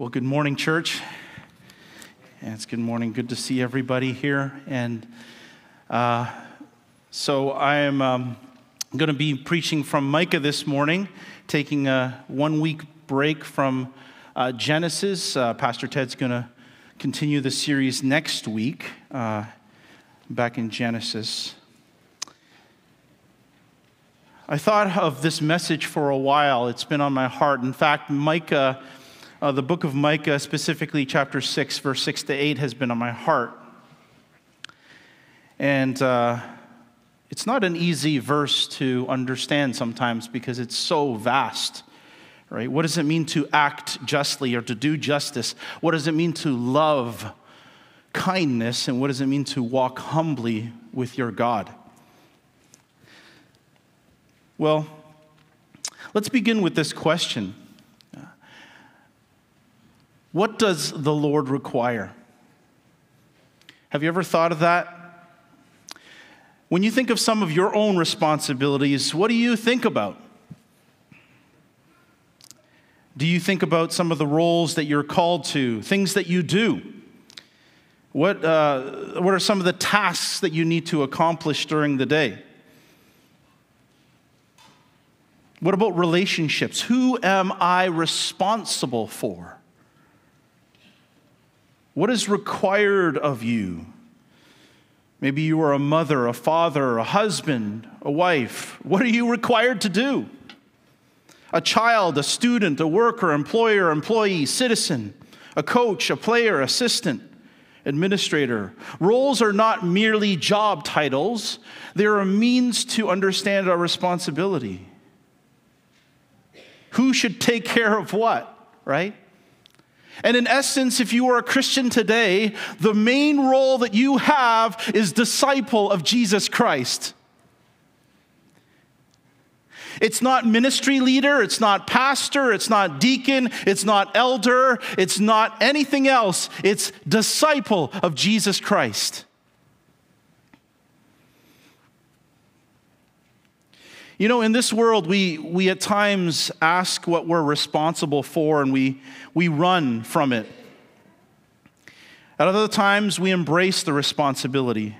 Well, good morning, church. And it's good morning. Good to see everybody here. And uh, so I am um, going to be preaching from Micah this morning, taking a one week break from uh, Genesis. Uh, Pastor Ted's going to continue the series next week, uh, back in Genesis. I thought of this message for a while. It's been on my heart. In fact, Micah uh, the book of Micah, specifically chapter 6, verse 6 to 8, has been on my heart. And uh, it's not an easy verse to understand sometimes because it's so vast, right? What does it mean to act justly or to do justice? What does it mean to love kindness? And what does it mean to walk humbly with your God? Well, let's begin with this question. What does the Lord require? Have you ever thought of that? When you think of some of your own responsibilities, what do you think about? Do you think about some of the roles that you're called to, things that you do? What, uh, what are some of the tasks that you need to accomplish during the day? What about relationships? Who am I responsible for? What is required of you? Maybe you are a mother, a father, a husband, a wife. What are you required to do? A child, a student, a worker, employer, employee, citizen, a coach, a player, assistant, administrator. Roles are not merely job titles, they're a means to understand our responsibility. Who should take care of what, right? And in essence, if you are a Christian today, the main role that you have is disciple of Jesus Christ. It's not ministry leader, it's not pastor, it's not deacon, it's not elder, it's not anything else. It's disciple of Jesus Christ. You know, in this world, we, we at times ask what we're responsible for and we, we run from it. At other times, we embrace the responsibility.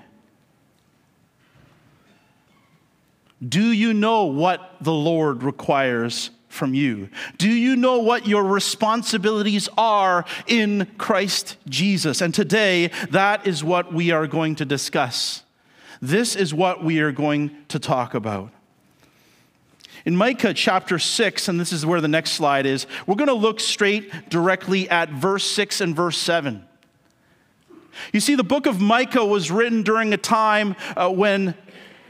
Do you know what the Lord requires from you? Do you know what your responsibilities are in Christ Jesus? And today, that is what we are going to discuss. This is what we are going to talk about. In Micah chapter 6, and this is where the next slide is, we're going to look straight directly at verse 6 and verse 7. You see, the book of Micah was written during a time uh, when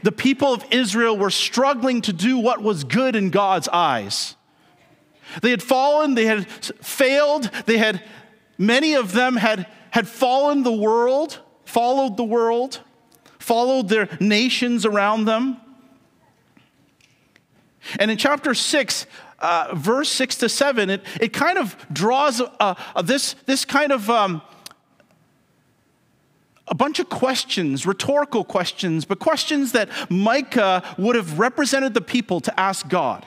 the people of Israel were struggling to do what was good in God's eyes. They had fallen, they had failed, they had, many of them had, had fallen the world, followed the world, followed their nations around them. And in chapter 6, uh, verse 6 to 7, it, it kind of draws uh, uh, this, this kind of um, a bunch of questions, rhetorical questions, but questions that Micah would have represented the people to ask God.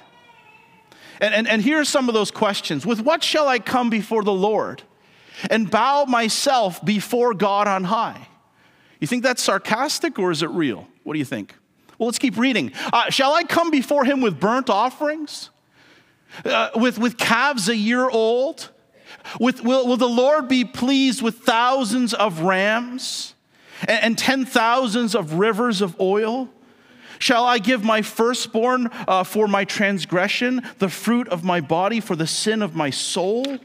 And, and, and here are some of those questions With what shall I come before the Lord and bow myself before God on high? You think that's sarcastic or is it real? What do you think? Well, let's keep reading. Uh, shall I come before him with burnt offerings? Uh, with, with calves a year old? With, will, will the Lord be pleased with thousands of rams and, and ten thousands of rivers of oil? Shall I give my firstborn uh, for my transgression, the fruit of my body for the sin of my soul?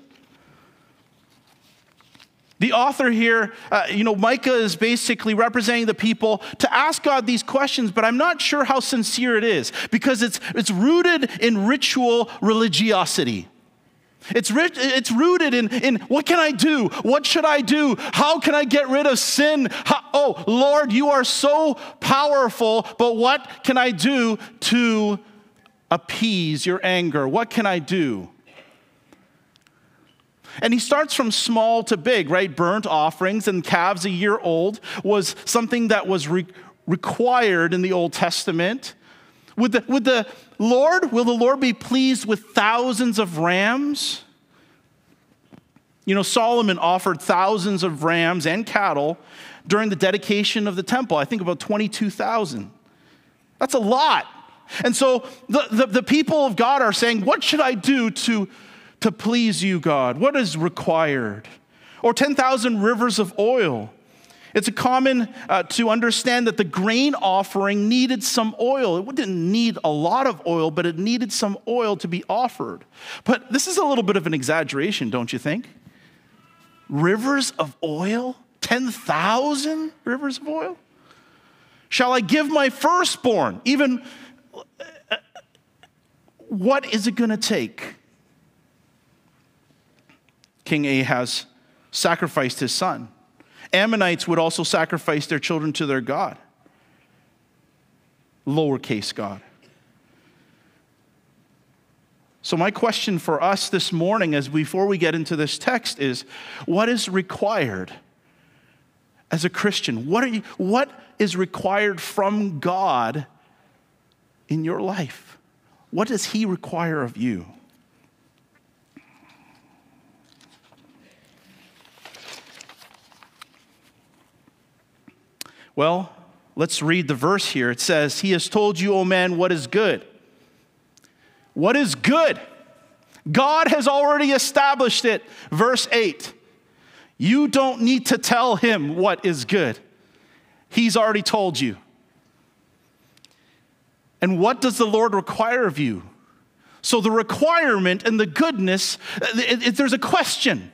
The author here, uh, you know, Micah is basically representing the people to ask God these questions, but I'm not sure how sincere it is because it's, it's rooted in ritual religiosity. It's, it's rooted in, in what can I do? What should I do? How can I get rid of sin? How, oh, Lord, you are so powerful, but what can I do to appease your anger? What can I do? And he starts from small to big, right? Burnt offerings and calves a year old was something that was re- required in the Old Testament. Would the, would the Lord, will the Lord be pleased with thousands of rams? You know, Solomon offered thousands of rams and cattle during the dedication of the temple. I think about 22,000. That's a lot. And so the, the, the, people of God are saying, What should I do to, to please you, God? What is required? Or 10,000 rivers of oil. It's common uh, to understand that the grain offering needed some oil. It didn't need a lot of oil, but it needed some oil to be offered. But this is a little bit of an exaggeration, don't you think? rivers of oil? 10,000 rivers of oil? Shall I give my firstborn? Even what is it going to take? King Ahaz sacrificed his son. Ammonites would also sacrifice their children to their God, lowercase God. So, my question for us this morning, as before we get into this text, is what is required as a Christian? What, are you, what is required from God in your life? What does He require of you? Well, let's read the verse here. It says, He has told you, O man, what is good. What is good? God has already established it. Verse 8. You don't need to tell him what is good, he's already told you. And what does the Lord require of you? So, the requirement and the goodness, it, it, there's a question.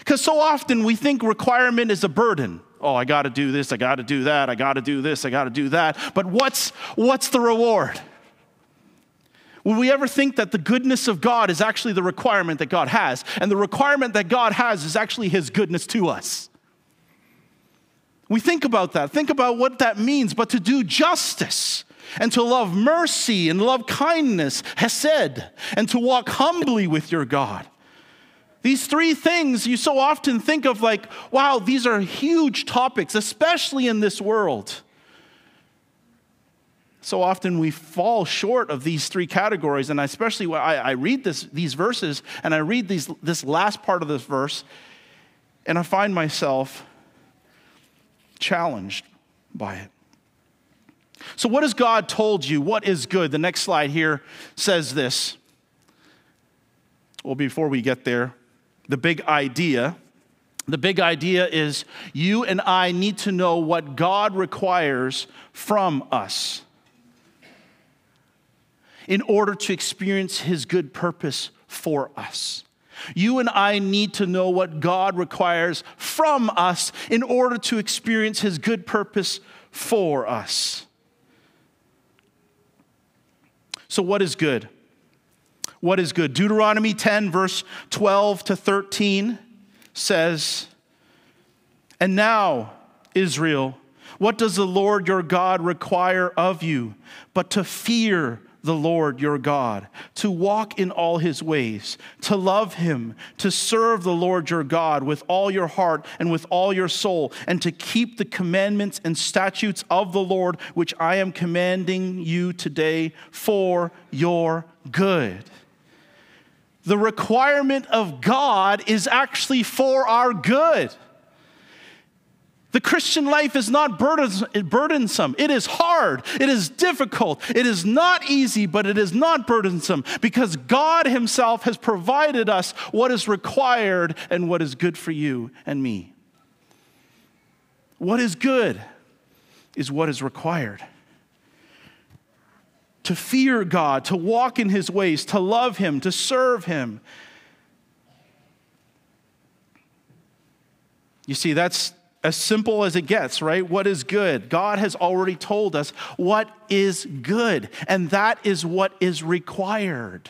Because so often we think requirement is a burden. Oh, I got to do this, I got to do that, I got to do this, I got to do that. But what's, what's the reward? Will we ever think that the goodness of God is actually the requirement that God has? And the requirement that God has is actually His goodness to us. We think about that, think about what that means, but to do justice and to love mercy and love kindness, hesed, and to walk humbly with your God. These three things you so often think of like, wow, these are huge topics, especially in this world. So often we fall short of these three categories, and especially when I, I read this, these verses and I read these, this last part of this verse, and I find myself challenged by it. So, what has God told you? What is good? The next slide here says this. Well, before we get there, the big idea. The big idea is you and I need to know what God requires from us in order to experience His good purpose for us. You and I need to know what God requires from us in order to experience His good purpose for us. So, what is good? What is good? Deuteronomy 10, verse 12 to 13 says, And now, Israel, what does the Lord your God require of you but to fear the Lord your God, to walk in all his ways, to love him, to serve the Lord your God with all your heart and with all your soul, and to keep the commandments and statutes of the Lord, which I am commanding you today for your good. The requirement of God is actually for our good. The Christian life is not burdensome. It is hard. It is difficult. It is not easy, but it is not burdensome because God Himself has provided us what is required and what is good for you and me. What is good is what is required. To fear God, to walk in His ways, to love Him, to serve Him. You see, that's as simple as it gets, right? What is good? God has already told us what is good, and that is what is required.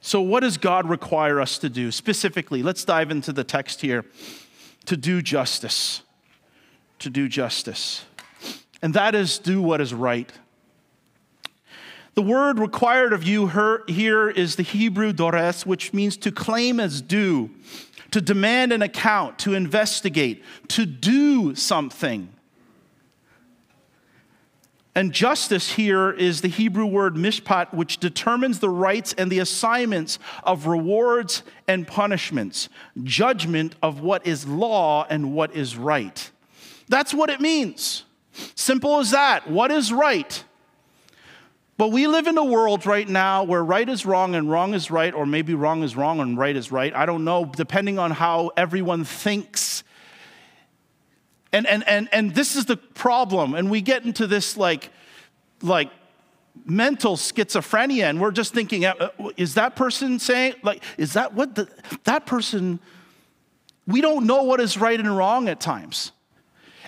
So, what does God require us to do specifically? Let's dive into the text here to do justice. To do justice. And that is do what is right. The word required of you here is the Hebrew dores, which means to claim as due, to demand an account, to investigate, to do something. And justice here is the Hebrew word mishpat, which determines the rights and the assignments of rewards and punishments, judgment of what is law and what is right. That's what it means. Simple as that. What is right? But we live in a world right now where right is wrong and wrong is right, or maybe wrong is wrong and right is right. I don't know, depending on how everyone thinks. And, and, and, and this is the problem. And we get into this like, like mental schizophrenia, and we're just thinking, uh, uh, is that person saying, like, is that what the, that person, we don't know what is right and wrong at times.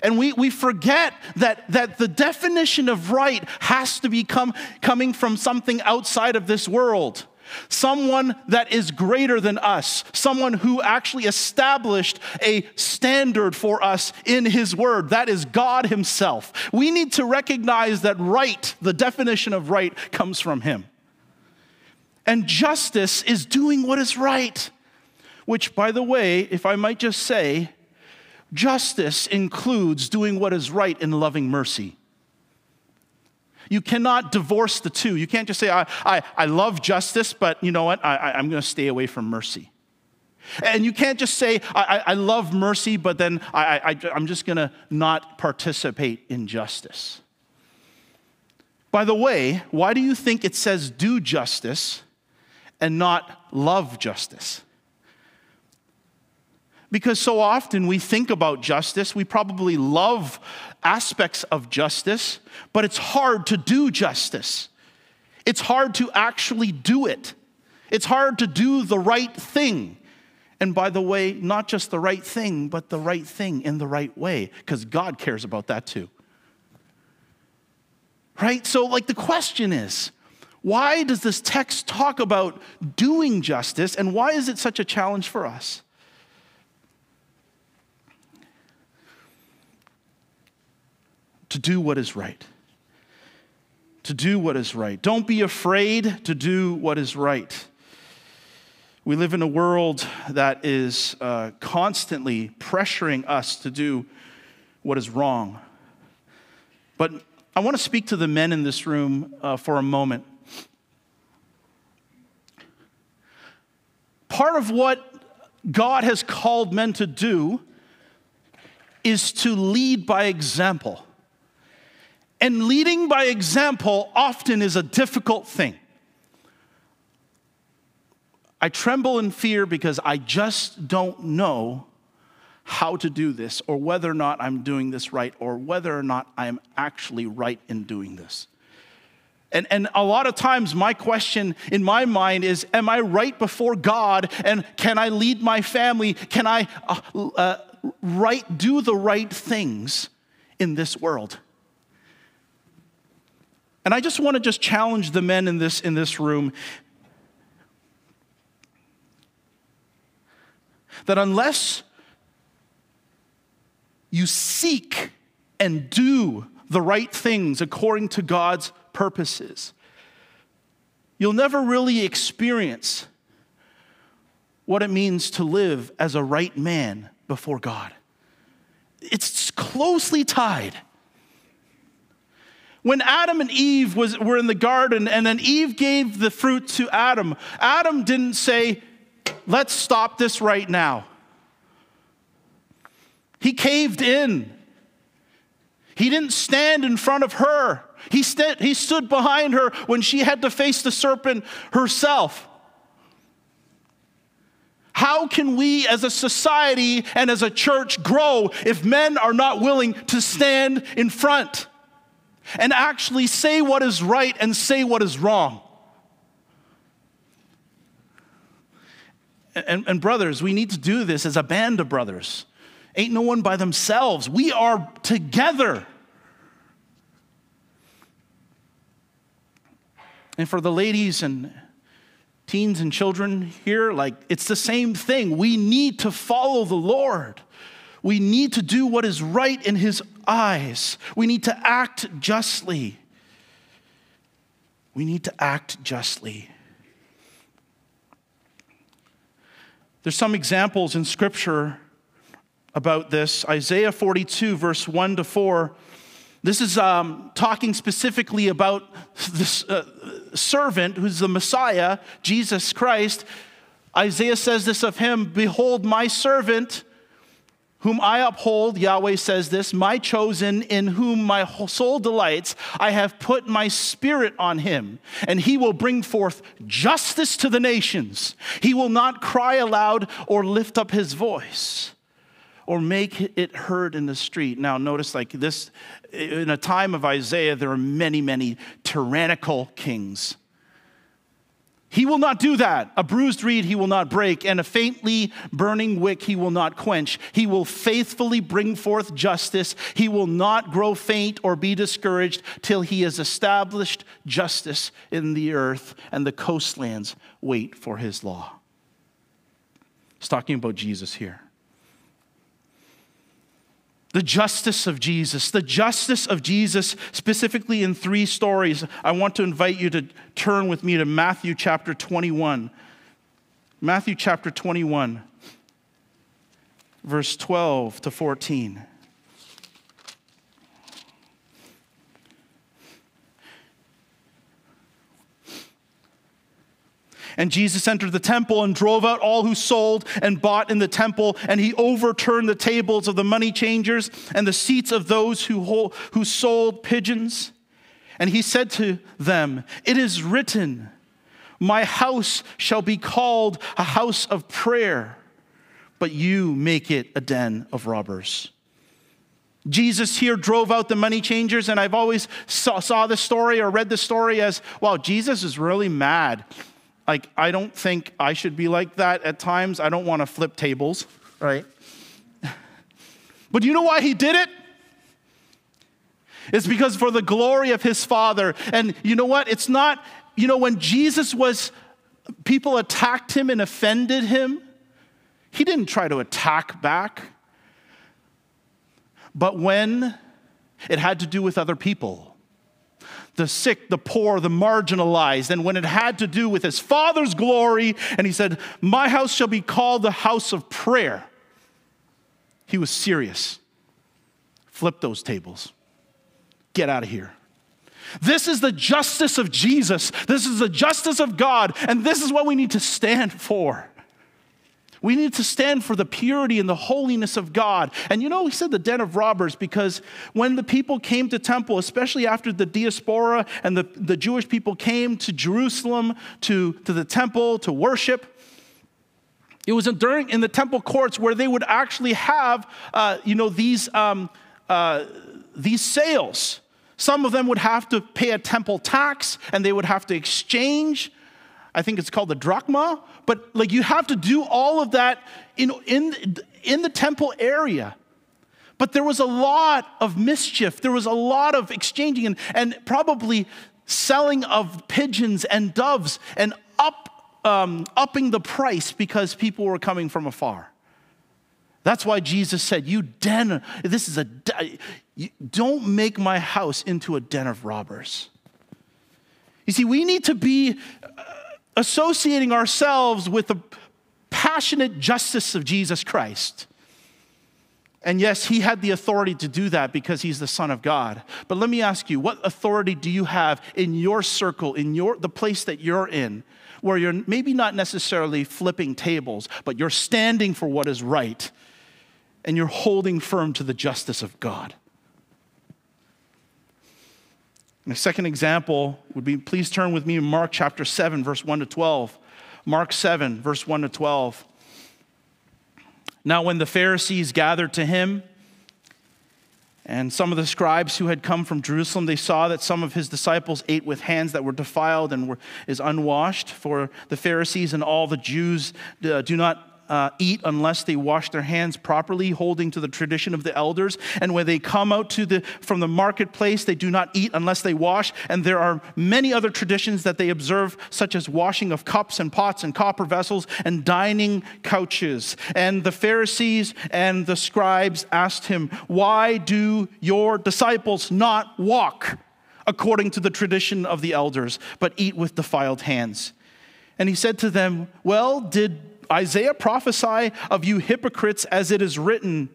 And we, we forget that, that the definition of right has to be come, coming from something outside of this world. Someone that is greater than us, someone who actually established a standard for us in His Word. That is God Himself. We need to recognize that right, the definition of right, comes from Him. And justice is doing what is right, which, by the way, if I might just say, Justice includes doing what is right and loving mercy. You cannot divorce the two. You can't just say, I, I, I love justice, but you know what? I, am going to stay away from mercy. And you can't just say, I, I love mercy, but then I, I, I'm just going to not participate in justice. By the way, why do you think it says do justice and not love justice? Because so often we think about justice, we probably love aspects of justice, but it's hard to do justice. It's hard to actually do it. It's hard to do the right thing. And by the way, not just the right thing, but the right thing in the right way, because God cares about that too. Right? So, like, the question is why does this text talk about doing justice, and why is it such a challenge for us? To do what is right. To do what is right. Don't be afraid to do what is right. We live in a world that is uh, constantly pressuring us to do what is wrong. But I want to speak to the men in this room uh, for a moment. Part of what God has called men to do is to lead by example. And leading by example often is a difficult thing. I tremble in fear because I just don't know how to do this, or whether or not I'm doing this right, or whether or not I'm actually right in doing this. And, and a lot of times, my question in my mind is Am I right before God? And can I lead my family? Can I uh, uh, right, do the right things in this world? And I just want to just challenge the men in this, in this room that unless you seek and do the right things according to God's purposes, you'll never really experience what it means to live as a right man before God. It's closely tied. When Adam and Eve was, were in the garden and then Eve gave the fruit to Adam, Adam didn't say, Let's stop this right now. He caved in. He didn't stand in front of her. He, st- he stood behind her when she had to face the serpent herself. How can we as a society and as a church grow if men are not willing to stand in front? And actually say what is right and say what is wrong. And, and, brothers, we need to do this as a band of brothers. Ain't no one by themselves. We are together. And for the ladies and teens and children here, like it's the same thing. We need to follow the Lord. We need to do what is right in His eyes. We need to act justly. We need to act justly. There's some examples in Scripture about this. Isaiah 42, verse 1 to 4, This is um, talking specifically about this uh, servant who's the Messiah, Jesus Christ. Isaiah says this of him Behold, my servant whom I uphold, Yahweh says this, my chosen, in whom my soul delights, I have put my spirit on him, and he will bring forth justice to the nations. He will not cry aloud or lift up his voice or make it heard in the street. Now, notice like this, in a time of Isaiah, there are many, many tyrannical kings he will not do that. A bruised reed he will not break, and a faintly burning wick he will not quench. He will faithfully bring forth justice. He will not grow faint or be discouraged till he has established justice in the earth, and the coastlands wait for his law. He's talking about Jesus here. The justice of Jesus, the justice of Jesus, specifically in three stories. I want to invite you to turn with me to Matthew chapter 21. Matthew chapter 21, verse 12 to 14. And Jesus entered the temple and drove out all who sold and bought in the temple, and he overturned the tables of the money changers and the seats of those who, who sold pigeons. And he said to them, It is written, My house shall be called a house of prayer, but you make it a den of robbers. Jesus here drove out the money changers, and I've always saw, saw this story or read the story as, well, Jesus is really mad like, I don't think I should be like that at times. I don't want to flip tables, right? But you know why he did it? It's because for the glory of his Father. And you know what? It's not, you know, when Jesus was, people attacked him and offended him, he didn't try to attack back. But when it had to do with other people, the sick, the poor, the marginalized. And when it had to do with his father's glory, and he said, My house shall be called the house of prayer, he was serious. Flip those tables. Get out of here. This is the justice of Jesus. This is the justice of God. And this is what we need to stand for. We need to stand for the purity and the holiness of God. And you know, he said the den of robbers because when the people came to temple, especially after the diaspora and the, the Jewish people came to Jerusalem to, to the temple to worship, it was during in the temple courts where they would actually have, uh, you know, these, um, uh, these sales. Some of them would have to pay a temple tax and they would have to exchange I think it's called the drachma, but like you have to do all of that in, in, in the temple area. But there was a lot of mischief, there was a lot of exchanging and, and probably selling of pigeons and doves and up, um, upping the price because people were coming from afar. That's why Jesus said, You den, this is a, don't make my house into a den of robbers. You see, we need to be associating ourselves with the passionate justice of Jesus Christ. And yes, he had the authority to do that because he's the Son of God. But let me ask you, what authority do you have in your circle, in your, the place that you're in, where you're maybe not necessarily flipping tables, but you're standing for what is right and you're holding firm to the justice of God? A second example would be please turn with me to Mark chapter 7, verse 1 to 12. Mark 7, verse 1 to 12. Now, when the Pharisees gathered to him, and some of the scribes who had come from Jerusalem, they saw that some of his disciples ate with hands that were defiled and were, is unwashed. For the Pharisees and all the Jews uh, do not uh, eat unless they wash their hands properly, holding to the tradition of the elders. And when they come out to the, from the marketplace, they do not eat unless they wash. And there are many other traditions that they observe, such as washing of cups and pots and copper vessels and dining couches. And the Pharisees and the scribes asked him, Why do your disciples not walk according to the tradition of the elders, but eat with defiled hands? And he said to them, Well, did Isaiah prophesy of you hypocrites as it is written,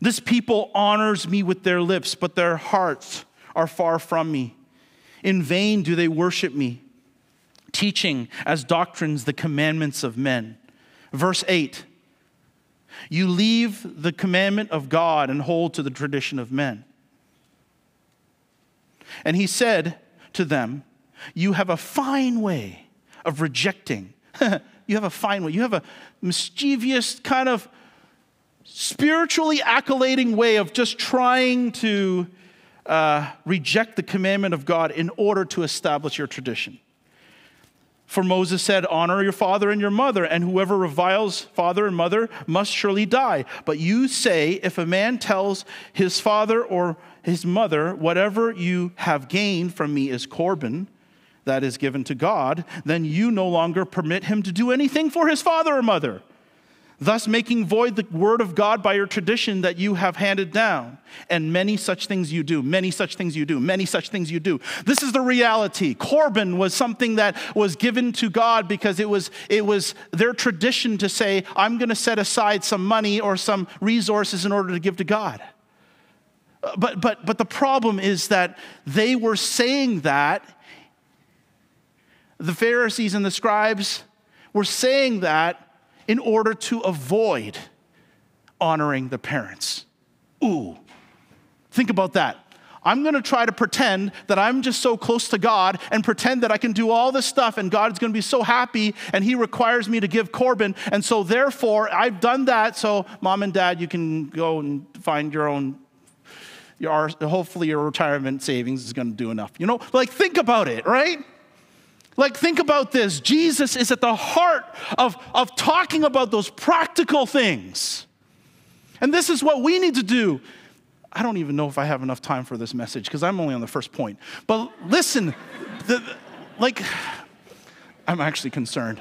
This people honors me with their lips, but their hearts are far from me. In vain do they worship me, teaching as doctrines the commandments of men. Verse 8 You leave the commandment of God and hold to the tradition of men. And he said to them, You have a fine way of rejecting. you have a fine way. You have a mischievous kind of spiritually accolading way of just trying to uh, reject the commandment of God in order to establish your tradition. For Moses said, Honor your father and your mother, and whoever reviles father and mother must surely die. But you say, If a man tells his father or his mother, Whatever you have gained from me is Corban, that is given to God, then you no longer permit him to do anything for his father or mother thus making void the word of God by your tradition that you have handed down. And many such things you do, many such things you do, many such things you do. This is the reality. Corban was something that was given to God because it was, it was their tradition to say, I'm going to set aside some money or some resources in order to give to God. Uh, but, but, but the problem is that they were saying that, the Pharisees and the scribes were saying that in order to avoid honoring the parents. Ooh, think about that. I'm gonna try to pretend that I'm just so close to God and pretend that I can do all this stuff and God's gonna be so happy and He requires me to give Corban. And so, therefore, I've done that. So, mom and dad, you can go and find your own. Your, hopefully, your retirement savings is gonna do enough. You know, like, think about it, right? Like, think about this Jesus is at the heart of, of talking about those practical things. And this is what we need to do. I don't even know if I have enough time for this message because I'm only on the first point. But listen, the, like, I'm actually concerned.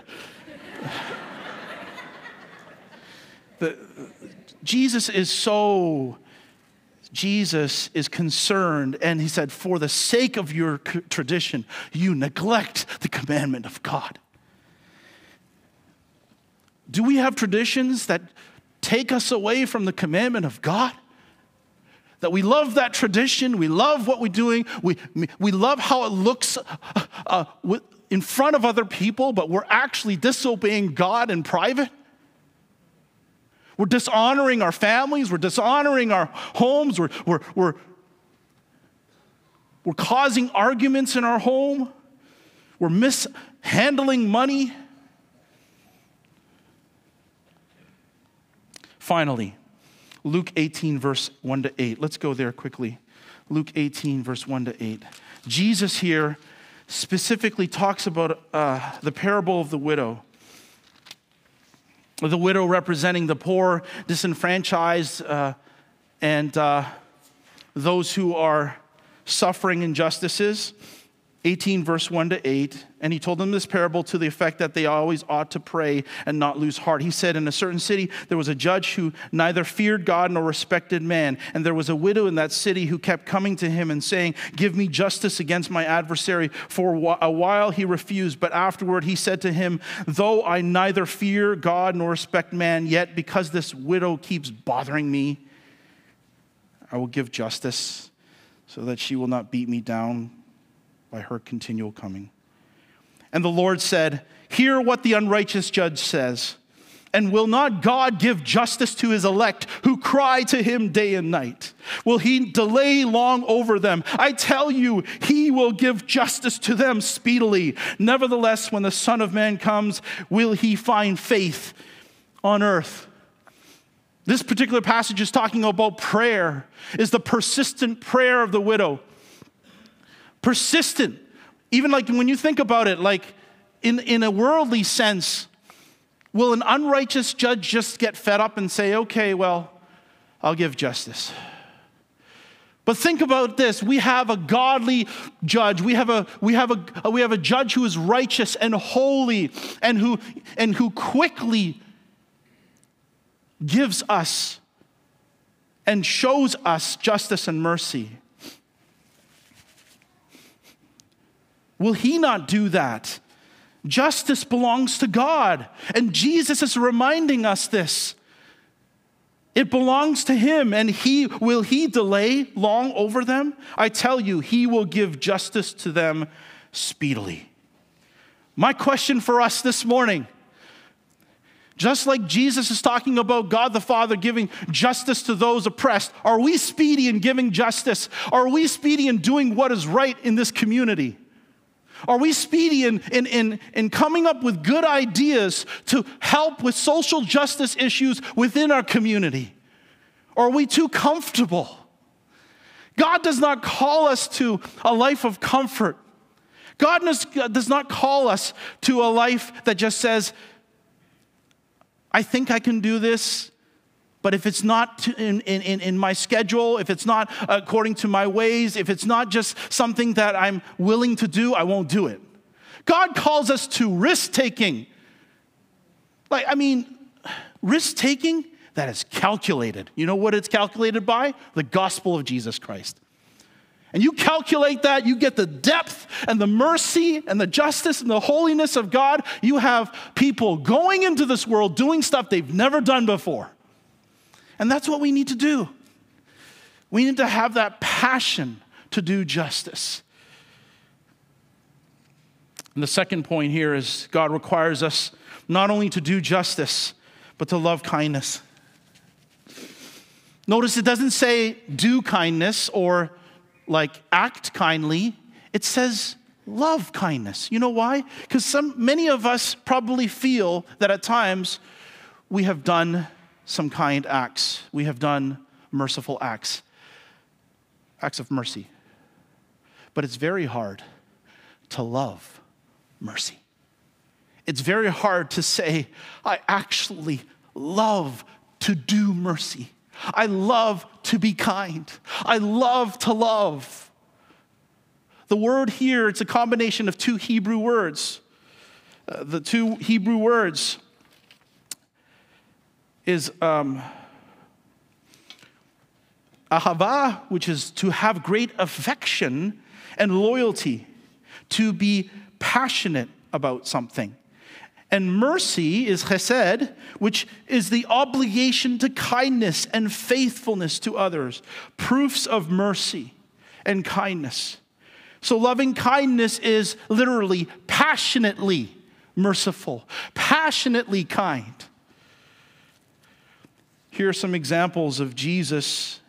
The, Jesus is so Jesus is concerned, and he said, For the sake of your tradition, you neglect the commandment of God. Do we have traditions that take us away from the commandment of God? That we love that tradition, we love what we're doing, we, we love how it looks uh, uh, in front of other people, but we're actually disobeying God in private? We're dishonoring our families, we're dishonoring our homes, we're, we're, we're, we're causing arguments in our home, we're mishandling money. Finally, Luke 18, verse 1 to 8. Let's go there quickly. Luke 18, verse 1 to 8. Jesus here specifically talks about uh, the parable of the widow the widow representing the poor, disenfranchised, uh, and uh, those who are suffering injustices. 18, verse 1 to 8. And he told them this parable to the effect that they always ought to pray and not lose heart. He said, In a certain city, there was a judge who neither feared God nor respected man. And there was a widow in that city who kept coming to him and saying, Give me justice against my adversary. For a while he refused, but afterward he said to him, Though I neither fear God nor respect man, yet because this widow keeps bothering me, I will give justice so that she will not beat me down by her continual coming. And the Lord said, Hear what the unrighteous judge says. And will not God give justice to his elect who cry to him day and night? Will he delay long over them? I tell you, he will give justice to them speedily. Nevertheless, when the Son of Man comes, will he find faith on earth? This particular passage is talking about prayer, is the persistent prayer of the widow persistent. Even like when you think about it, like in, in a worldly sense, will an unrighteous judge just get fed up and say, okay, well, I'll give justice? But think about this. We have a godly judge. We have a, we have a, we have a judge who is righteous and holy and who, and who quickly gives us and shows us justice and mercy. Will he not do that? Justice belongs to God. And Jesus is reminding us this. It belongs to him, and he will he delay long over them? I tell you, he will give justice to them speedily. My question for us this morning just like Jesus is talking about God the Father giving justice to those oppressed, are we speedy in giving justice? Are we speedy in doing what is right in this community? Are we speedy in, in, in, in coming up with good ideas to help with social justice issues within our community? Or are we too comfortable? God does not call us to a life of comfort. God does not call us to a life that just says, I think I can do this, but if it's not in, in, in my schedule, if it's not according to my ways, if it's not just something that I'm willing to do, I won't do it. God calls us to risk taking. Like, I mean, risk taking that is calculated. You know what it's calculated by? The gospel of Jesus Christ. And you calculate that, you get the depth and the mercy and the justice and the holiness of God. You have people going into this world doing stuff they've never done before. And that's what we need to do. We need to have that passion to do justice. And the second point here is God requires us not only to do justice, but to love kindness. Notice it doesn't say do kindness or like act kindly, it says love kindness. You know why? Because many of us probably feel that at times we have done some kind acts. We have done merciful acts. Acts of mercy. But it's very hard to love mercy. It's very hard to say, I actually love to do mercy. I love to be kind. I love to love. The word here, it's a combination of two Hebrew words. Uh, the two Hebrew words is um, ahava, which is to have great affection and loyalty, to be passionate about something. And mercy is chesed, which is the obligation to kindness and faithfulness to others, proofs of mercy and kindness. So, loving kindness is literally passionately merciful, passionately kind. Here are some examples of Jesus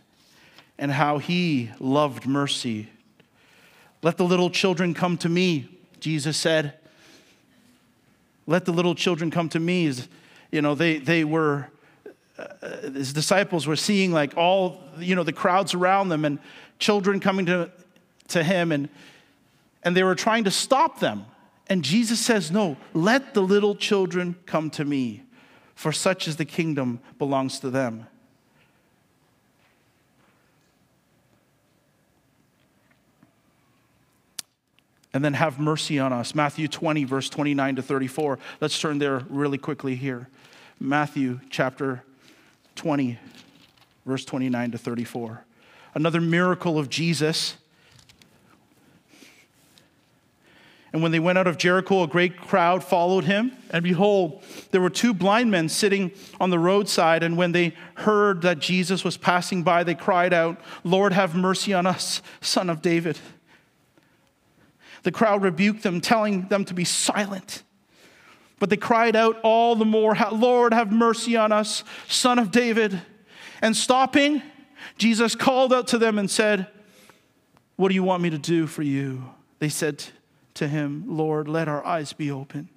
and how he loved mercy. Let the little children come to me, Jesus said. Let the little children come to me. You know, they, they were, uh, his disciples were seeing like all, you know, the crowds around them and children coming to, to him and, and they were trying to stop them. And Jesus says, No, let the little children come to me, for such is the kingdom belongs to them. and then have mercy on us. Matthew 20, verse 29 to 34. Let's turn there really quickly here. Matthew chapter 20, verse 29 to 34. Another miracle of Jesus. And when they went out of Jericho, a great crowd followed him. And behold, there were two blind men sitting on the roadside. And when they heard that Jesus was passing by, they cried out, Lord, have mercy on us, son of David. The crowd rebuked them, telling them to be silent. But they cried out all the more, Lord, have mercy on us, son of David. And stopping, Jesus called out to them and said, What do you want me to do for you? They said to him, Lord, let our eyes be open.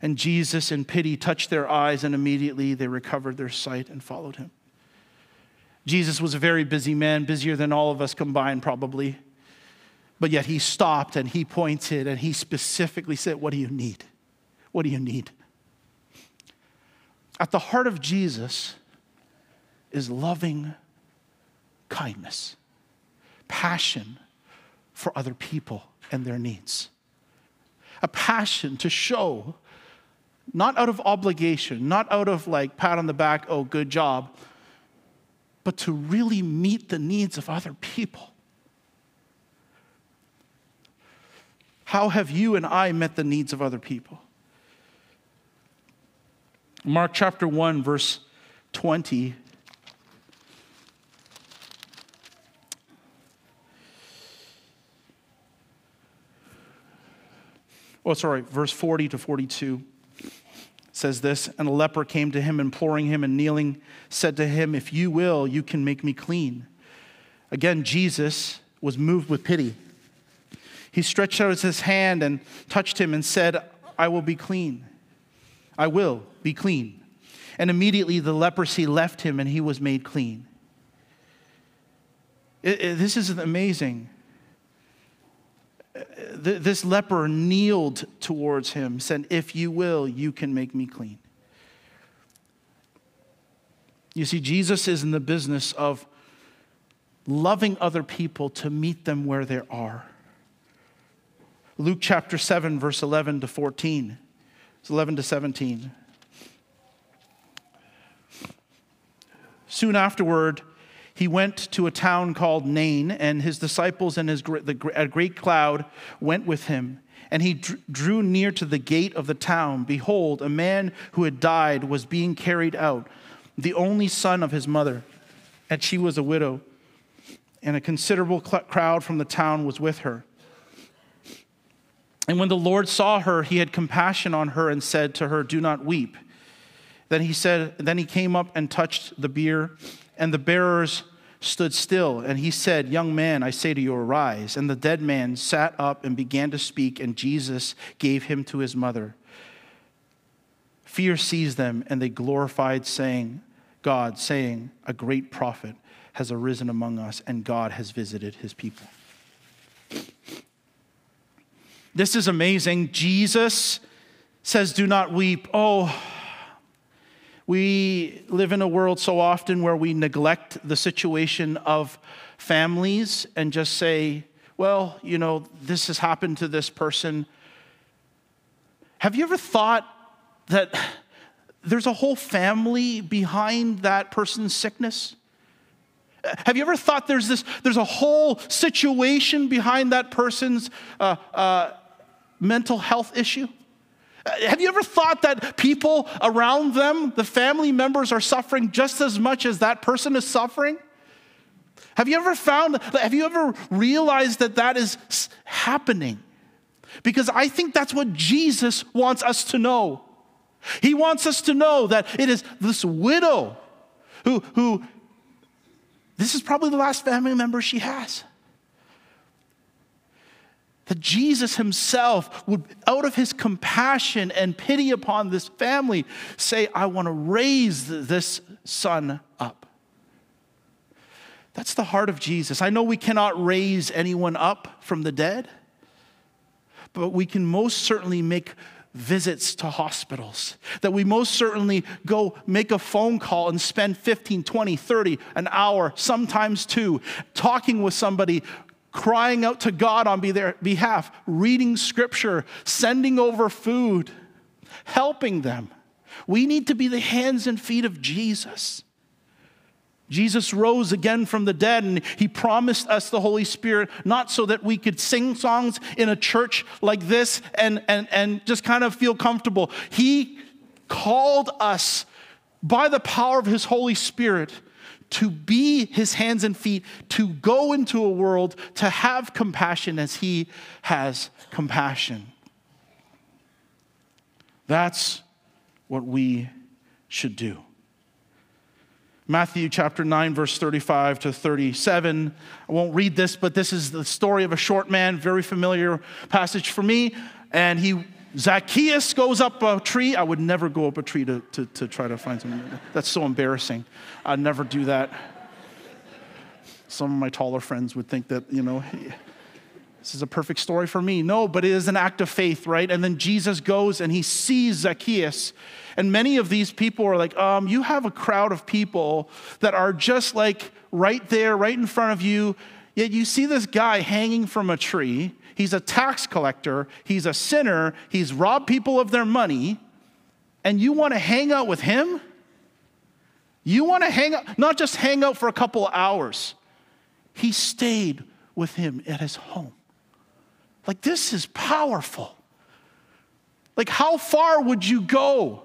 And Jesus, in pity, touched their eyes, and immediately they recovered their sight and followed him. Jesus was a very busy man, busier than all of us combined, probably. But yet he stopped and he pointed and he specifically said, What do you need? What do you need? At the heart of Jesus is loving kindness, passion for other people and their needs, a passion to show, not out of obligation, not out of like pat on the back, oh, good job, but to really meet the needs of other people. How have you and I met the needs of other people? Mark chapter 1, verse 20. Oh, sorry, verse 40 to 42 says this And a leper came to him, imploring him, and kneeling, said to him, If you will, you can make me clean. Again, Jesus was moved with pity. He stretched out his hand and touched him and said, I will be clean. I will be clean. And immediately the leprosy left him and he was made clean. It, it, this is amazing. This leper kneeled towards him, said, If you will, you can make me clean. You see, Jesus is in the business of loving other people to meet them where they are. Luke chapter 7, verse 11 to 14. It's 11 to 17. Soon afterward, he went to a town called Nain, and his disciples and his, the, a great cloud went with him. And he drew near to the gate of the town. Behold, a man who had died was being carried out, the only son of his mother, and she was a widow and a considerable crowd from the town was with her. And when the Lord saw her, he had compassion on her and said to her, Do not weep. Then he said, Then he came up and touched the bier, and the bearers stood still. And he said, Young man, I say to you, arise. And the dead man sat up and began to speak, and Jesus gave him to his mother. Fear seized them, and they glorified, saying, God, saying, A great prophet has arisen among us, and God has visited his people. This is amazing. Jesus says, Do not weep. Oh, we live in a world so often where we neglect the situation of families and just say, Well, you know, this has happened to this person. Have you ever thought that there's a whole family behind that person's sickness? Have you ever thought there's this, there's a whole situation behind that person's uh, uh, mental health issue? Have you ever thought that people around them, the family members, are suffering just as much as that person is suffering? Have you ever found, have you ever realized that that is happening? Because I think that's what Jesus wants us to know. He wants us to know that it is this widow who, who this is probably the last family member she has. That Jesus himself would, out of his compassion and pity upon this family, say, I want to raise this son up. That's the heart of Jesus. I know we cannot raise anyone up from the dead, but we can most certainly make visits to hospitals, that we most certainly go make a phone call and spend 15, 20, 30, an hour, sometimes two, talking with somebody, crying out to God on their behalf, reading scripture, sending over food, helping them. We need to be the hands and feet of Jesus. Jesus rose again from the dead and he promised us the Holy Spirit, not so that we could sing songs in a church like this and, and, and just kind of feel comfortable. He called us by the power of his Holy Spirit to be his hands and feet, to go into a world, to have compassion as he has compassion. That's what we should do. Matthew chapter 9, verse 35 to 37. I won't read this, but this is the story of a short man, very familiar passage for me. And he, Zacchaeus goes up a tree. I would never go up a tree to, to, to try to find something. That's so embarrassing. I'd never do that. Some of my taller friends would think that, you know, this is a perfect story for me. No, but it is an act of faith, right? And then Jesus goes and he sees Zacchaeus and many of these people are like, um, you have a crowd of people that are just like right there, right in front of you. Yet you see this guy hanging from a tree. He's a tax collector, he's a sinner, he's robbed people of their money, and you want to hang out with him? You want to hang out, not just hang out for a couple hours. He stayed with him at his home. Like, this is powerful. Like, how far would you go?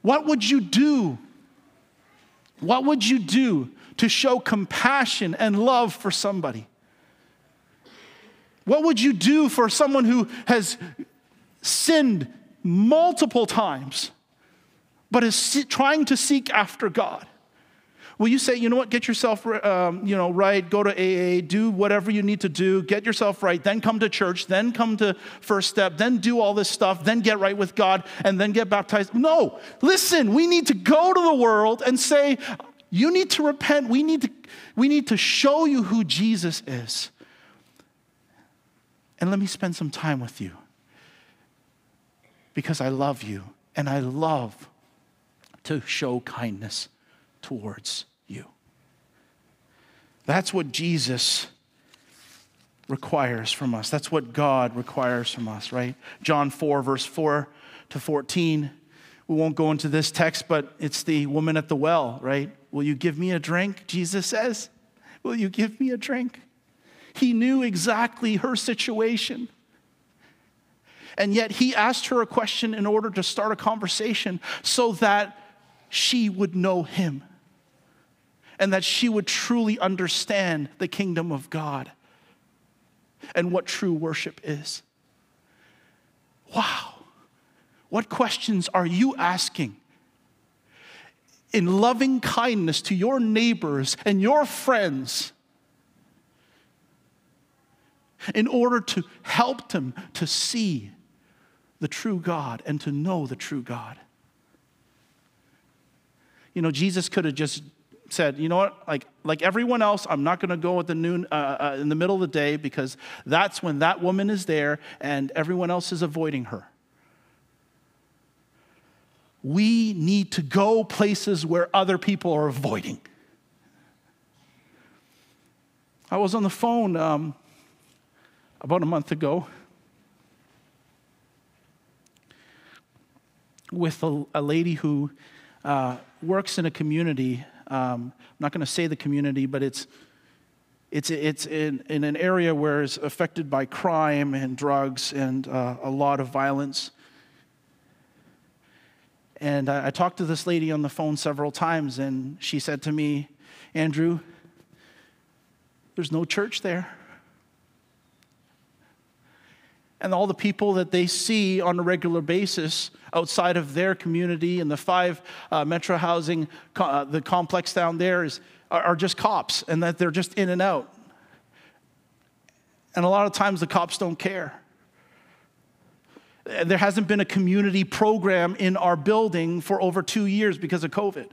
What would you do? What would you do to show compassion and love for somebody? What would you do for someone who has sinned multiple times, but is trying to seek after God. Will you say, you know what, get yourself um, you know, right, go to AA, do whatever you need to do, get yourself right, then come to church, then come to First Step, then do all this stuff, then get right with God, and then get baptized? No, listen, we need to go to the world and say, you need to repent. We need to, we need to show you who Jesus is. And let me spend some time with you because I love you and I love to show kindness towards you. That's what Jesus requires from us. That's what God requires from us, right? John 4, verse 4 to 14. We won't go into this text, but it's the woman at the well, right? Will you give me a drink? Jesus says, Will you give me a drink? He knew exactly her situation. And yet he asked her a question in order to start a conversation so that she would know him and that she would truly understand the kingdom of God and what true worship is. Wow. What questions are you asking? In loving kindness to your neighbors and your friends, in order to help them to see the true God and to know the true God. You know, Jesus could have just said, you know what, like, like everyone else, I'm not going to go at the noon, uh, uh, in the middle of the day because that's when that woman is there and everyone else is avoiding her. We need to go places where other people are avoiding. I was on the phone um, about a month ago with a, a lady who uh, works in a community. Um, I'm not going to say the community, but it's it's, it's in, in an area where it's affected by crime and drugs and uh, a lot of violence. And I, I talked to this lady on the phone several times, and she said to me, Andrew, there's no church there and all the people that they see on a regular basis outside of their community and the five uh, metro housing, uh, the complex down there is, are, are just cops and that they're just in and out. And a lot of times the cops don't care. There hasn't been a community program in our building for over two years because of COVID.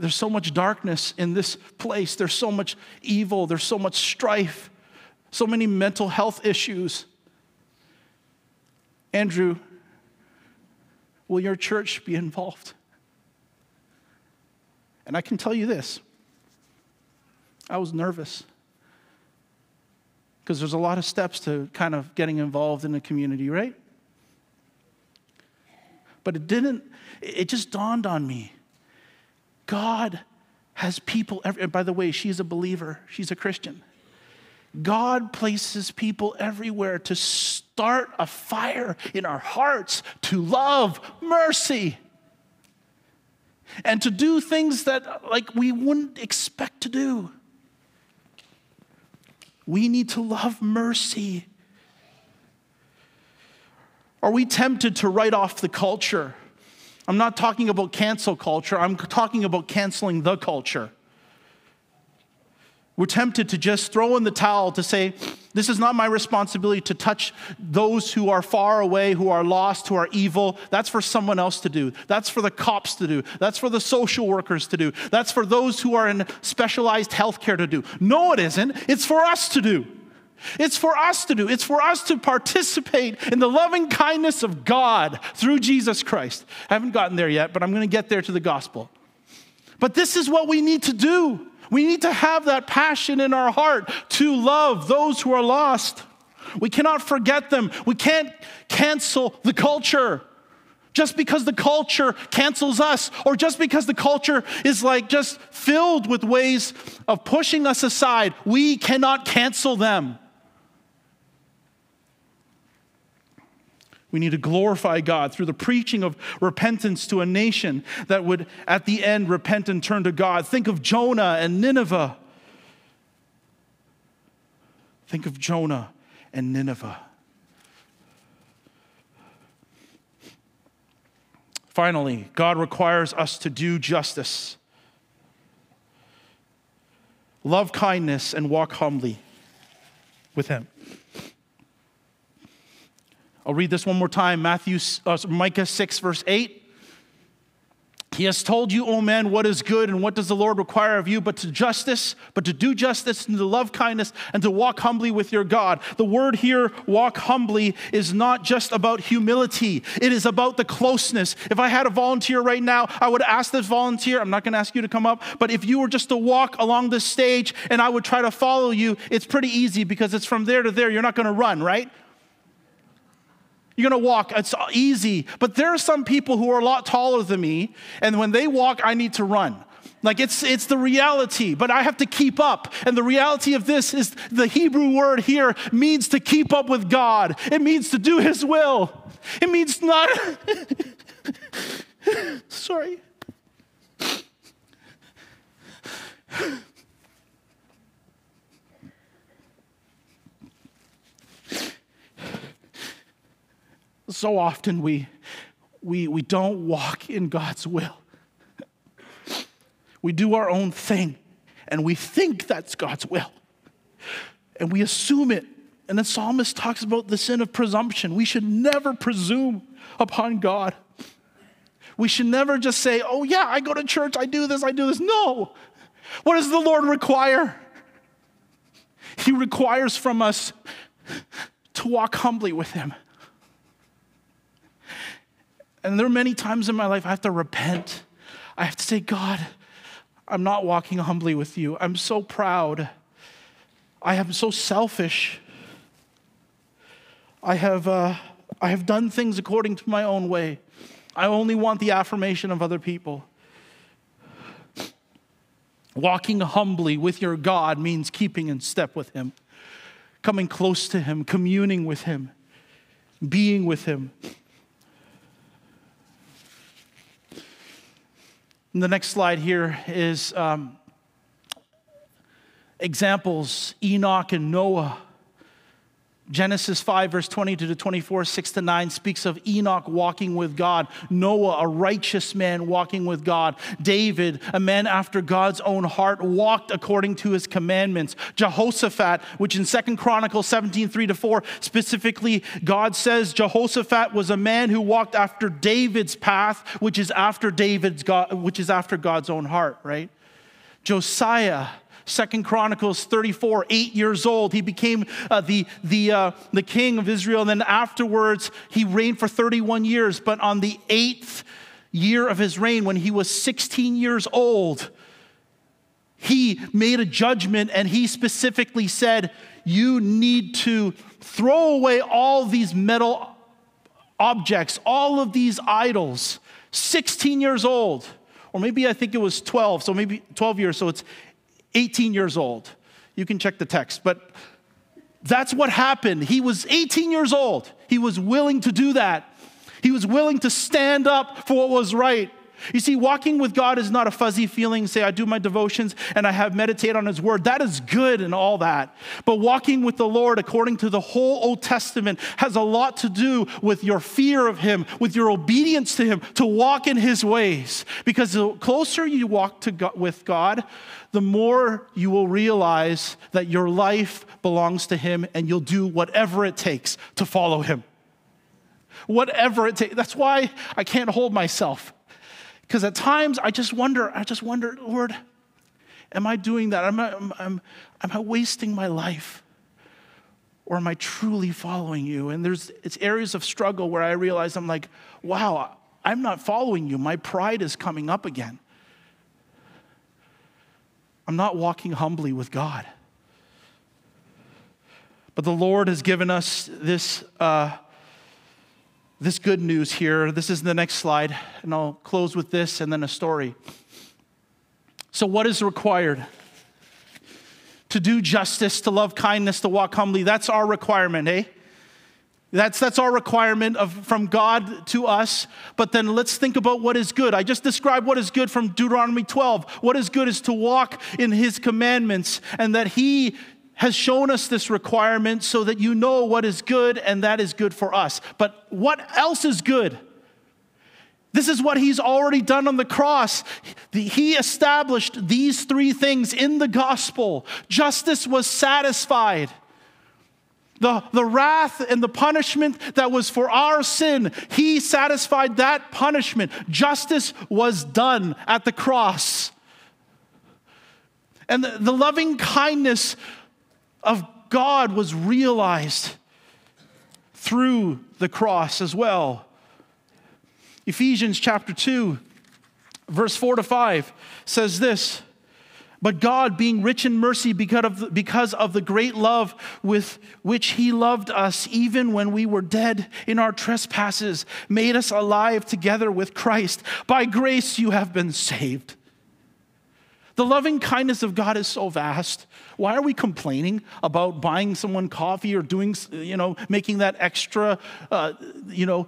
There's so much darkness in this place. There's so much evil. There's so much strife, so many mental health issues. Andrew, will your church be involved? And I can tell you this I was nervous because there's a lot of steps to kind of getting involved in the community, right? But it didn't, it just dawned on me God has people, every, by the way, she's a believer, she's a Christian. God places people everywhere to start a fire in our hearts to love mercy and to do things that like we wouldn't expect to do. We need to love mercy. Are we tempted to write off the culture? I'm not talking about cancel culture, I'm talking about canceling the culture. We're tempted to just throw in the towel to say, This is not my responsibility to touch those who are far away, who are lost, who are evil. That's for someone else to do. That's for the cops to do. That's for the social workers to do. That's for those who are in specialized healthcare to do. No, it isn't. It's for us to do. It's for us to do. It's for us to participate in the loving kindness of God through Jesus Christ. I haven't gotten there yet, but I'm going to get there to the gospel. But this is what we need to do. We need to have that passion in our heart to love those who are lost. We cannot forget them. We can't cancel the culture. Just because the culture cancels us, or just because the culture is like just filled with ways of pushing us aside, we cannot cancel them. We need to glorify God through the preaching of repentance to a nation that would, at the end, repent and turn to God. Think of Jonah and Nineveh. Think of Jonah and Nineveh. Finally, God requires us to do justice, love kindness, and walk humbly with Him. I'll read this one more time Matthew, uh, Micah 6, verse 8. He has told you, O man, what is good and what does the Lord require of you, but to justice, but to do justice and to love kindness and to walk humbly with your God. The word here, walk humbly, is not just about humility, it is about the closeness. If I had a volunteer right now, I would ask this volunteer, I'm not going to ask you to come up, but if you were just to walk along this stage and I would try to follow you, it's pretty easy because it's from there to there. You're not going to run, right? You're going to walk. It's easy. But there are some people who are a lot taller than me, and when they walk, I need to run. Like it's it's the reality, but I have to keep up. And the reality of this is the Hebrew word here means to keep up with God. It means to do his will. It means not Sorry. So often we, we, we don't walk in God's will. We do our own thing and we think that's God's will. And we assume it. And the psalmist talks about the sin of presumption. We should never presume upon God. We should never just say, oh, yeah, I go to church, I do this, I do this. No. What does the Lord require? He requires from us to walk humbly with Him. And there are many times in my life I have to repent. I have to say, God, I'm not walking humbly with you. I'm so proud. I am so selfish. I have, uh, I have done things according to my own way. I only want the affirmation of other people. Walking humbly with your God means keeping in step with Him, coming close to Him, communing with Him, being with Him. And the next slide here is um, examples Enoch and Noah. Genesis 5, verse 22 to 24, 6 to 9 speaks of Enoch walking with God, Noah, a righteous man walking with God, David, a man after God's own heart, walked according to his commandments, Jehoshaphat, which in Second Chronicles 17, 3 to 4, specifically, God says Jehoshaphat was a man who walked after David's path, which is after David's God, which is after God's own heart, right? Josiah, Second Chronicles 34, eight years old. He became uh, the, the, uh, the king of Israel. And then afterwards, he reigned for 31 years. But on the eighth year of his reign, when he was 16 years old, he made a judgment and he specifically said, You need to throw away all these metal objects, all of these idols. 16 years old, or maybe I think it was 12, so maybe 12 years, so it's 18 years old. You can check the text, but that's what happened. He was 18 years old. He was willing to do that. He was willing to stand up for what was right. You see, walking with God is not a fuzzy feeling, say, I do my devotions and I have meditate on His Word. That is good and all that. But walking with the Lord, according to the whole Old Testament, has a lot to do with your fear of Him, with your obedience to Him, to walk in His ways. Because the closer you walk God, with God, the more you will realize that your life belongs to Him and you'll do whatever it takes to follow Him. Whatever it takes. That's why I can't hold myself. Because at times I just wonder, I just wonder, Lord, am I doing that? Am I, am, am, am I wasting my life? Or am I truly following you? And there's it's areas of struggle where I realize I'm like, wow, I'm not following you. My pride is coming up again. I'm not walking humbly with God. But the Lord has given us this, uh, this good news here. This is the next slide, and I'll close with this and then a story. So, what is required? To do justice, to love kindness, to walk humbly. That's our requirement, eh? That's, that's our requirement of, from God to us. But then let's think about what is good. I just described what is good from Deuteronomy 12. What is good is to walk in his commandments and that he has shown us this requirement so that you know what is good and that is good for us. But what else is good? This is what he's already done on the cross. He established these three things in the gospel. Justice was satisfied. The, the wrath and the punishment that was for our sin, he satisfied that punishment. Justice was done at the cross. And the, the loving kindness of God was realized through the cross as well. Ephesians chapter 2, verse 4 to 5 says this But God, being rich in mercy because of, the, because of the great love with which He loved us, even when we were dead in our trespasses, made us alive together with Christ. By grace you have been saved the loving kindness of God is so vast. Why are we complaining about buying someone coffee or doing, you know, making that extra, uh, you know,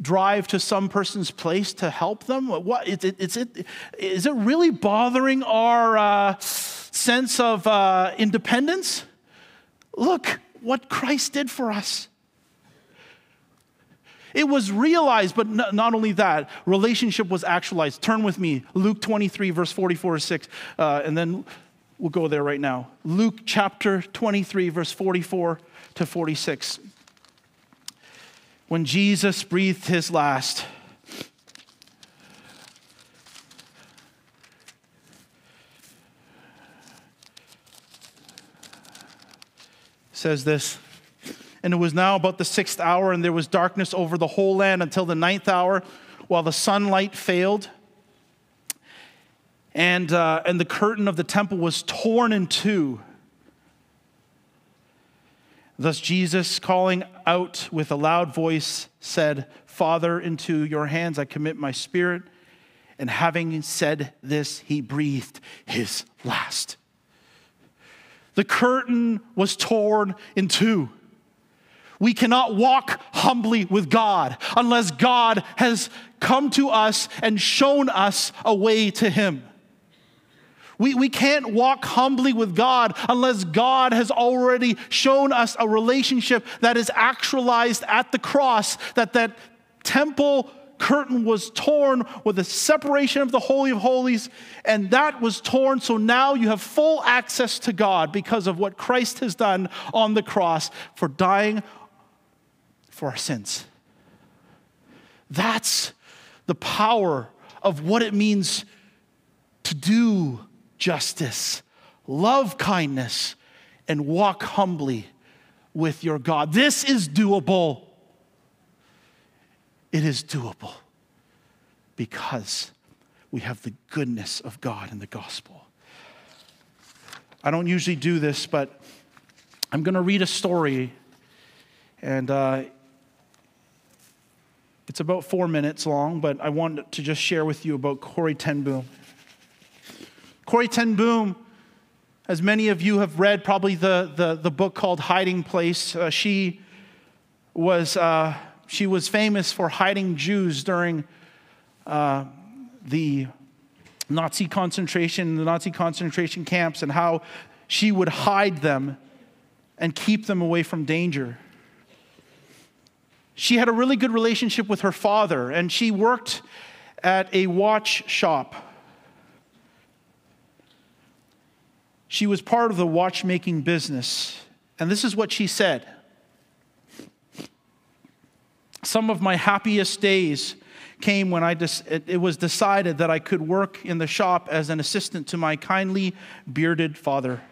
drive to some person's place to help them? What is it? Is it, is it really bothering our uh, sense of uh, independence? Look what Christ did for us. It was realized, but not only that, relationship was actualized. Turn with me, Luke 23, verse 44 to 6, uh, and then we'll go there right now. Luke chapter 23, verse 44 to 46. When Jesus breathed his last, says this and it was now about the sixth hour, and there was darkness over the whole land until the ninth hour, while the sunlight failed. And, uh, and the curtain of the temple was torn in two. Thus, Jesus, calling out with a loud voice, said, Father, into your hands I commit my spirit. And having said this, he breathed his last. The curtain was torn in two. We cannot walk humbly with God unless God has come to us and shown us a way to Him. We, we can't walk humbly with God unless God has already shown us a relationship that is actualized at the cross, that that temple curtain was torn with the separation of the Holy of Holies, and that was torn. So now you have full access to God because of what Christ has done on the cross for dying for our sins. That's the power of what it means to do justice, love kindness, and walk humbly with your God. This is doable. It is doable because we have the goodness of God in the gospel. I don't usually do this, but I'm going to read a story, and uh, it's about four minutes long, but I wanted to just share with you about Corrie ten Boom. Corrie ten Boom, as many of you have read, probably the, the, the book called Hiding Place, uh, she, was, uh, she was famous for hiding Jews during uh, the Nazi concentration, the Nazi concentration camps, and how she would hide them and keep them away from danger she had a really good relationship with her father, and she worked at a watch shop. She was part of the watchmaking business, and this is what she said Some of my happiest days came when I it was decided that I could work in the shop as an assistant to my kindly bearded father.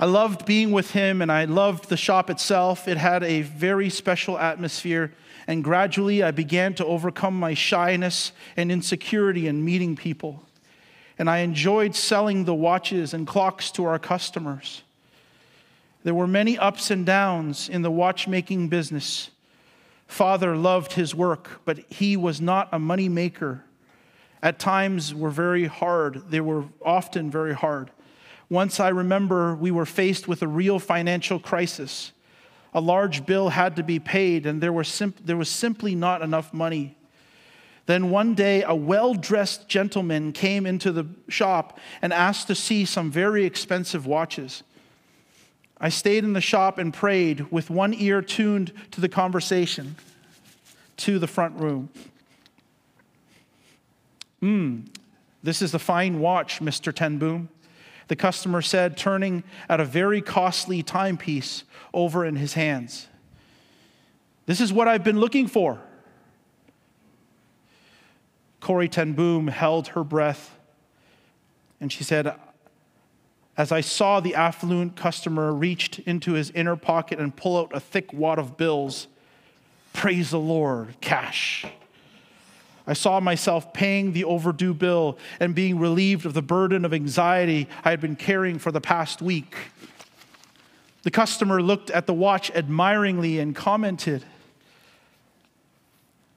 I loved being with him and I loved the shop itself. It had a very special atmosphere. And gradually, I began to overcome my shyness and insecurity in meeting people. And I enjoyed selling the watches and clocks to our customers. There were many ups and downs in the watchmaking business. Father loved his work, but he was not a money maker. At times were very hard. They were often very hard. Once I remember we were faced with a real financial crisis. A large bill had to be paid, and there, were sim- there was simply not enough money. Then one day, a well dressed gentleman came into the shop and asked to see some very expensive watches. I stayed in the shop and prayed with one ear tuned to the conversation to the front room. Hmm, this is the fine watch, Mr. Ten Boom, the customer said, turning at a very costly timepiece over in his hands. This is what I've been looking for. Corrie Ten Boom held her breath and she said, As I saw the affluent customer reached into his inner pocket and pull out a thick wad of bills, praise the Lord, cash. I saw myself paying the overdue bill and being relieved of the burden of anxiety I had been carrying for the past week. The customer looked at the watch admiringly and commented,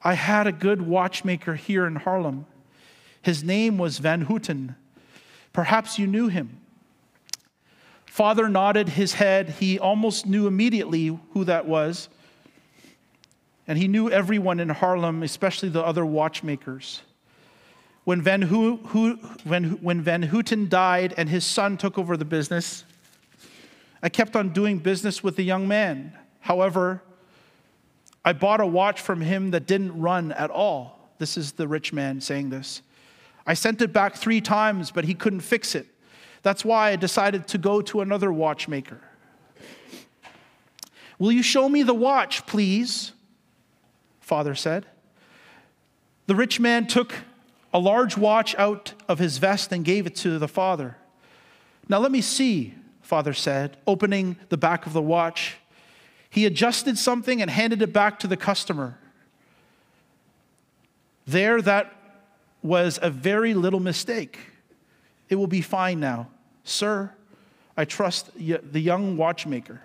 I had a good watchmaker here in Haarlem. His name was Van Houten. Perhaps you knew him. Father nodded his head. He almost knew immediately who that was. And he knew everyone in Haarlem, especially the other watchmakers. When Van, Ho- when, when Van Houten died and his son took over the business, I kept on doing business with the young man. However, I bought a watch from him that didn't run at all. This is the rich man saying this. I sent it back three times, but he couldn't fix it. That's why I decided to go to another watchmaker. Will you show me the watch, please? Father said. The rich man took a large watch out of his vest and gave it to the father. Now let me see, father said, opening the back of the watch. He adjusted something and handed it back to the customer. There, that was a very little mistake. It will be fine now. Sir, I trust the young watchmaker.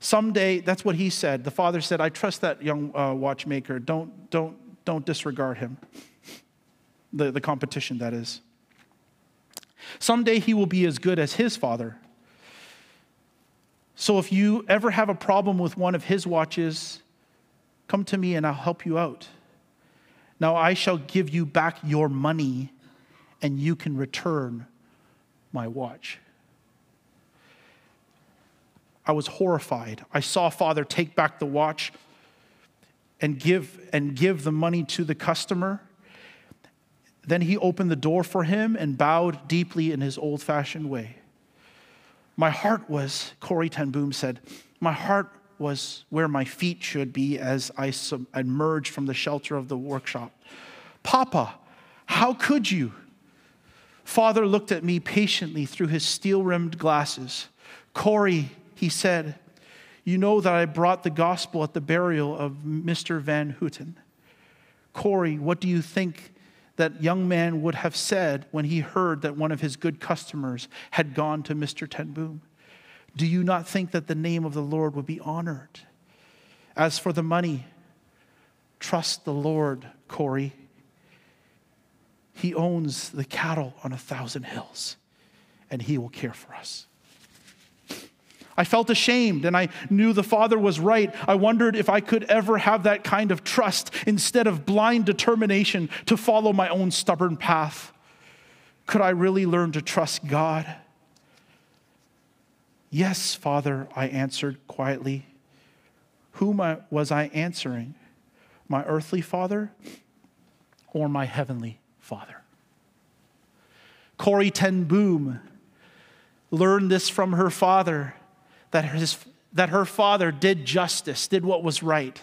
Someday, that's what he said. The father said, I trust that young uh, watchmaker. Don't, don't, don't disregard him. The, the competition, that is. Someday he will be as good as his father. So if you ever have a problem with one of his watches, come to me and I'll help you out. Now I shall give you back your money and you can return my watch. I was horrified. I saw father take back the watch and give and give the money to the customer. Then he opened the door for him and bowed deeply in his old-fashioned way. My heart was, Corrie Ten Boom said, my heart was where my feet should be as I emerged from the shelter of the workshop. Papa, how could you? Father looked at me patiently through his steel rimmed glasses. Corrie, he said, You know that I brought the gospel at the burial of Mr. Van Houten. Corrie, what do you think that young man would have said when he heard that one of his good customers had gone to Mr. Ten Boom? Do you not think that the name of the Lord would be honored? As for the money, trust the Lord, Corrie. He owns the cattle on a thousand hills, and he will care for us. I felt ashamed and I knew the Father was right. I wondered if I could ever have that kind of trust instead of blind determination to follow my own stubborn path. Could I really learn to trust God? Yes, Father, I answered quietly. Whom was I answering? My earthly father or my heavenly father? Corrie Ten Boom learned this from her father that, his, that her father did justice, did what was right.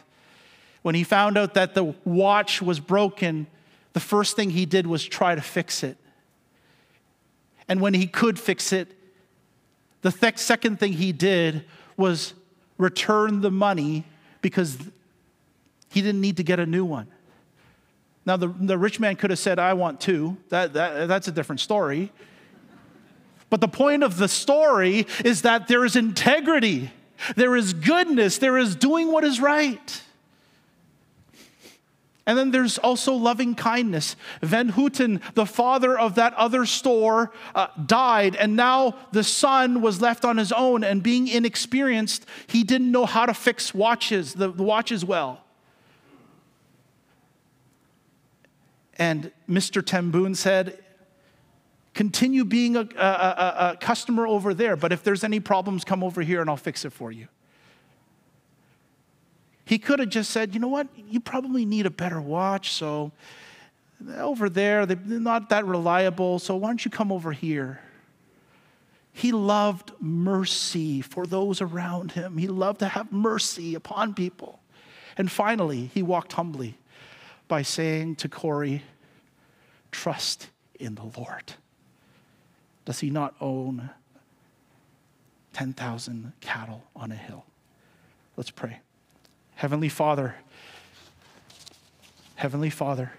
When he found out that the watch was broken, the first thing he did was try to fix it. And when he could fix it, the th- second thing he did was return the money because he didn't need to get a new one. Now, the, the rich man could have said, I want two. That, that, that's a different story. But the point of the story is that there is integrity, there is goodness, there is doing what is right. And then there's also loving kindness. Van Houten, the father of that other store, uh, died, and now the son was left on his own. And being inexperienced, he didn't know how to fix watches, the, the watches well. And Mr. Ten Boom said, continue being a, a, a, a, customer over there, but if there's any problems, come over here and I'll fix it for you. He could have just said, you know what, you probably need a better watch, so over there, they're not that reliable, so why don't you come over here? He loved mercy for those around him. He loved to have mercy upon people. And finally, he walked humbly by saying to Corrie, Trust in the Lord. Does he not own 10,000 cattle on a hill? Let's pray. Heavenly Father, Heavenly Father,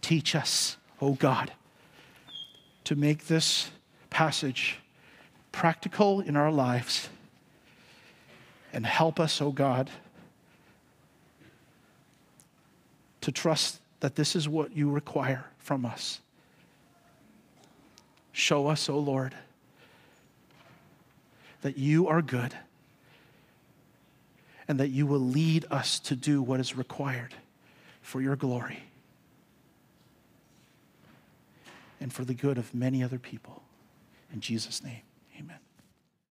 teach us, O oh God, to make this passage practical in our lives and help us, O oh God, to trust that this is what you require from us. Show us, O oh Lord, that you are good and that you will lead us to do what is required for your glory and for the good of many other people. In Jesus' name.